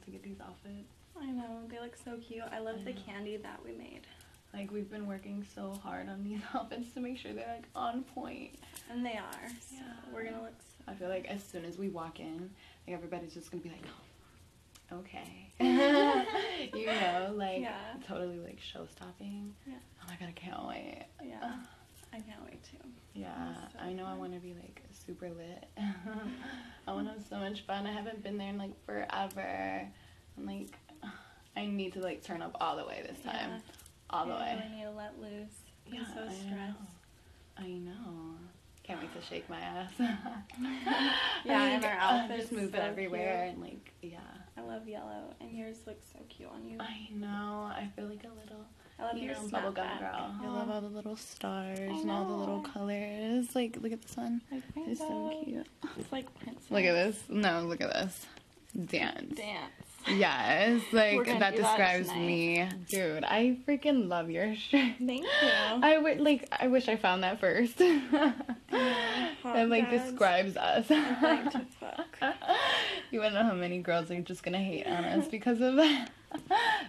to get these outfits. I know, they look so cute. I love I the know. candy that we made. Like we've been working so hard on these outfits to make sure they're like on point. And they are. So Yeah. we're gonna look so I feel like as soon as we walk in, like everybody's just gonna be like, oh, okay. you know, like Yeah. totally like show stopping. Yeah. Oh my god, I can't wait. Yeah. I can't wait to. Yeah, so I know I want to be like super lit. I want to have so much fun. I haven't been there in like forever. I'm like, I need to like turn up all the way this time. Yeah. All the I way. really need to let loose. I'm Yeah, so I stressed. know. I know. Can't wait to shake my ass. Yeah, and our uh, outfit's just move so it everywhere cute. and like yeah. I love yellow, and yours looks so cute on you. I know. I feel like a little I love you your know, snapback. bubblegum girl. I love all the little stars and all the little colors. Like look at the sun. Like It's so cute. It's like princess. Look at this. No, look at this. Dance. Dance. Yes, like that do that describes me. Dude, I freaking love your shirt. Thank you. I would like I wish I found that first. that like dads. describes us. like you wanna know how many girls are just gonna hate on us because of that?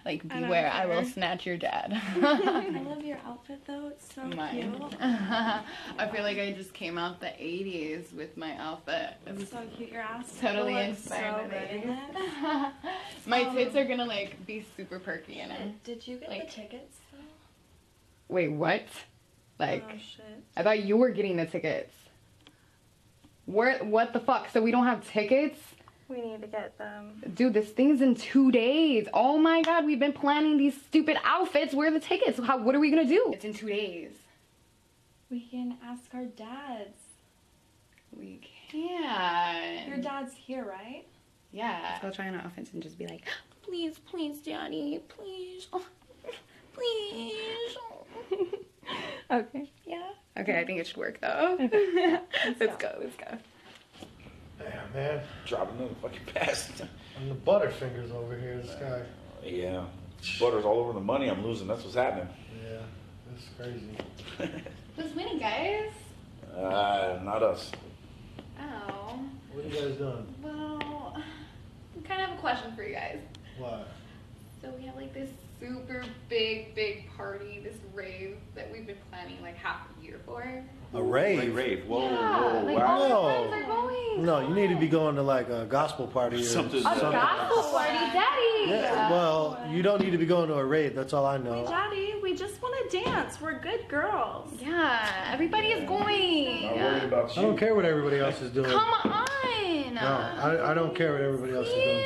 Like beware, I, will snatch your dad. I love your outfit though. It's so Mine. cute. I feel like I just came out the 80s with my outfit. It It's so cute. Your ass totally inspired so in it. my Um, tits are gonna like be super perky in it. Did you get Like- the tickets though? Wait, what? Like, oh shit. I thought you were getting the tickets. Where? What the fuck? So we don't have tickets? We need to get them. Dude, this thing's in two days. Oh my god, we've been planning these stupid outfits. Where are the tickets? How? What are we gonna do? It's in two days. We can ask our dads. We can. Your dad's here, right? Yeah. Let's go try on our outfits and just be like, please, please, daddy, please, oh, please. Okay. Yeah. Okay, I think it should work though. let's go. Let's go. Damn, man. Drop another fucking pass. I'm the Butterfingers over here, this guy. yeah. Butter's all over the money I'm losing. That's what's happening. Yeah, that's crazy. Who's winning, guys? Uh, not us. Oh. What are you guys doing? Well, we kind of have a question for you guys. What? So we have like this super big, big party, this rave that we've been planning like half a year for. A rave? Rave, rave. Whoa, yeah, whoa, like wow. all No. our friends are going. No, you need to be going to like a gospel party or Something- something. A gospel party, daddy. Yeah, well, you don't need to be going to a rave. That's all I know. Daddy, we just want to dance. We're good girls. Yeah, everybody is going. Not worried about you. I don't care what everybody else is doing. Come on. No, I, I don't care what everybody else is doing.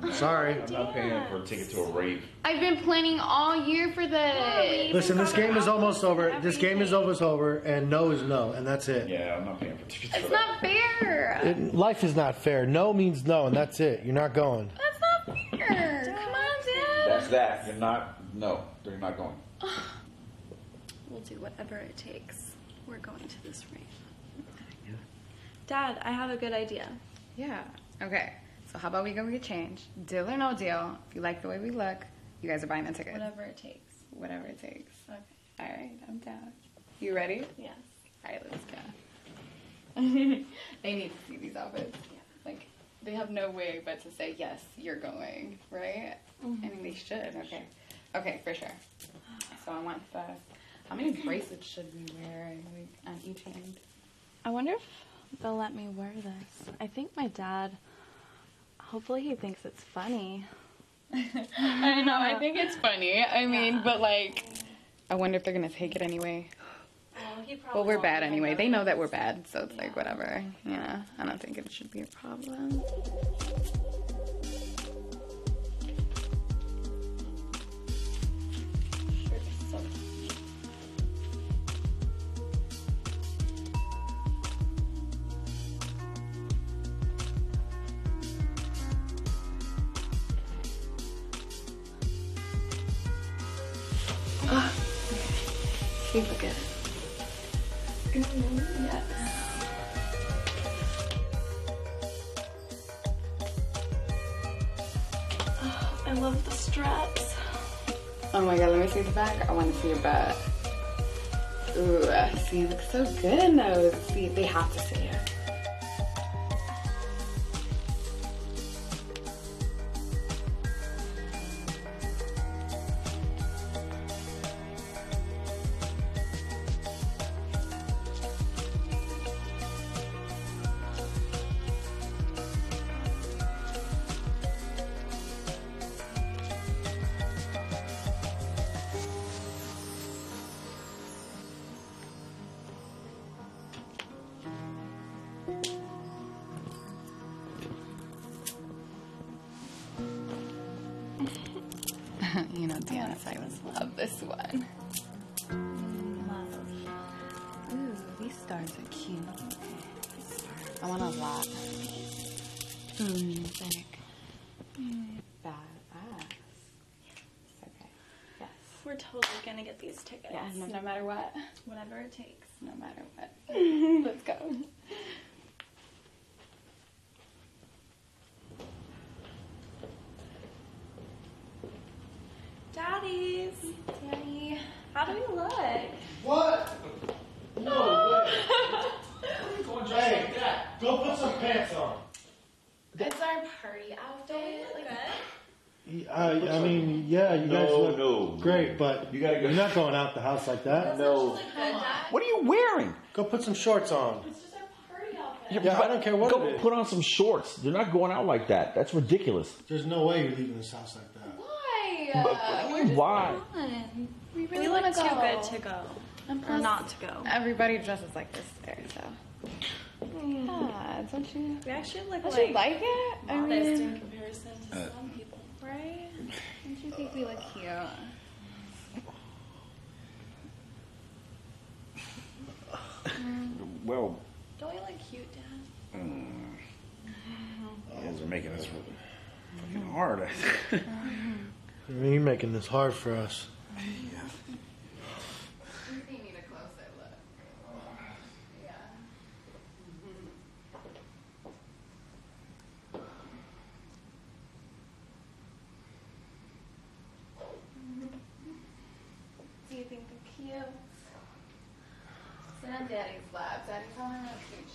Please. Please, Daddy. Sorry. I'm not paying for a ticket to a rave. I've been planning all year for this. Listen, this game is almost over. This game is almost over, and no is no, and that's it. Yeah, I'm not paying for tickets It's for not fair. It- life is not fair. No means no, and that's it. You're not going. That's not fair. Come on, Dad. That's that. You're not. No, they're not going. We'll do whatever it takes. We're going to this rave. Dad, I have a good idea. Yeah. Okay. So how about we go get changed? Deal or no deal? If you like the way we look, you guys are buying the ticket. Whatever it takes. Whatever it takes. Okay. All right, I'm down. You ready? Yes. All right, let's go. they need to see these outfits. Like, they have no way but to say yes, you're going, right? I mean, they should. Mm-hmm. Okay. Okay, for sure. So I want the. How many bracelets should we wear on each hand? I wonder if they'll let me wear this. I think my dad. Hopefully, he thinks it's funny. I know. I think it's funny. I mean, but like, I wonder if they're gonna take it anyway. Well, Well, we're bad anyway. They know that we're bad, so it's like whatever. Yeah, I don't think it should be a problem. It. Yes. I love the straps. Oh my god, let me see the back. I want to see your butt. Ooh, see, you look so good in those. See, they have to see it. Dance. I love this one. Ooh, these stars are cute. I want a lot. Hmm, like, badass. Okay. Yes. We're totally gonna get these tickets. Yeah, no, no matter what. Whatever it takes. No matter what. Let's go. How do we look? What? No way. Hey, go put some pants on. It's our party outfit. Like I, I mean, yeah, you guys No, look no. great, but You gotta go- you're not going out the house like that. No. What are you wearing? Go put some shorts on. It's just our party outfit. Yeah, I don't care what Go it is. put on some shorts. They're not going out like that. That's ridiculous. There's no way you're leaving this house like that. Why? But, what do you mean, why? We We really look want too good to go. And Or not to go. Everybody dresses like this there, so. Yeah, don't you? We actually look Don't like, you like it? I modest mean, in comparison to uh. some people, right? don't you think we look cute? Well, Don't we look cute, Dad? Mm. Mm-hmm. you guys are making this fucking hard. Mm-hmm. You're making this hard for us. A. Yeah. Do you think they're cute? Sit on Daddy's lap. Daddy, tell her how cute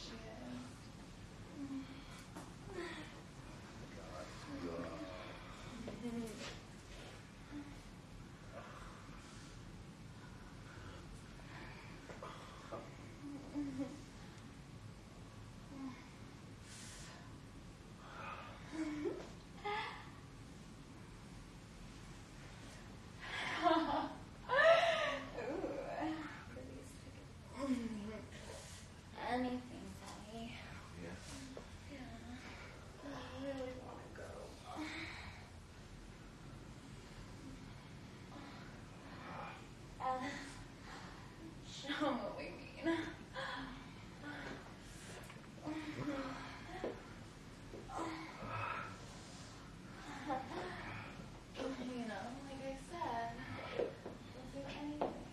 Yeah. Really want to go. Uh, show 'em what we mean. You know, like I said, we'll do anything.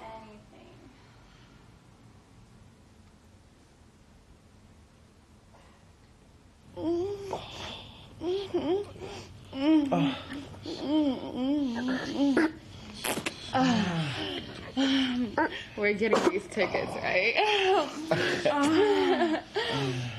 Anything. We're getting these tickets, right?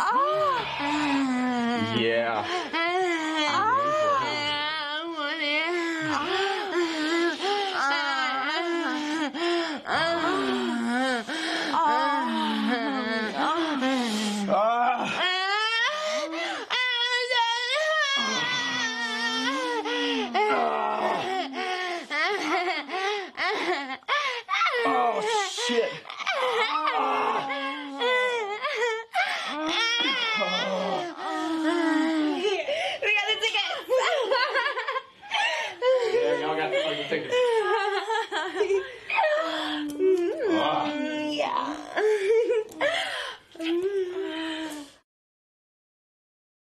Oh yeah. Oh shit.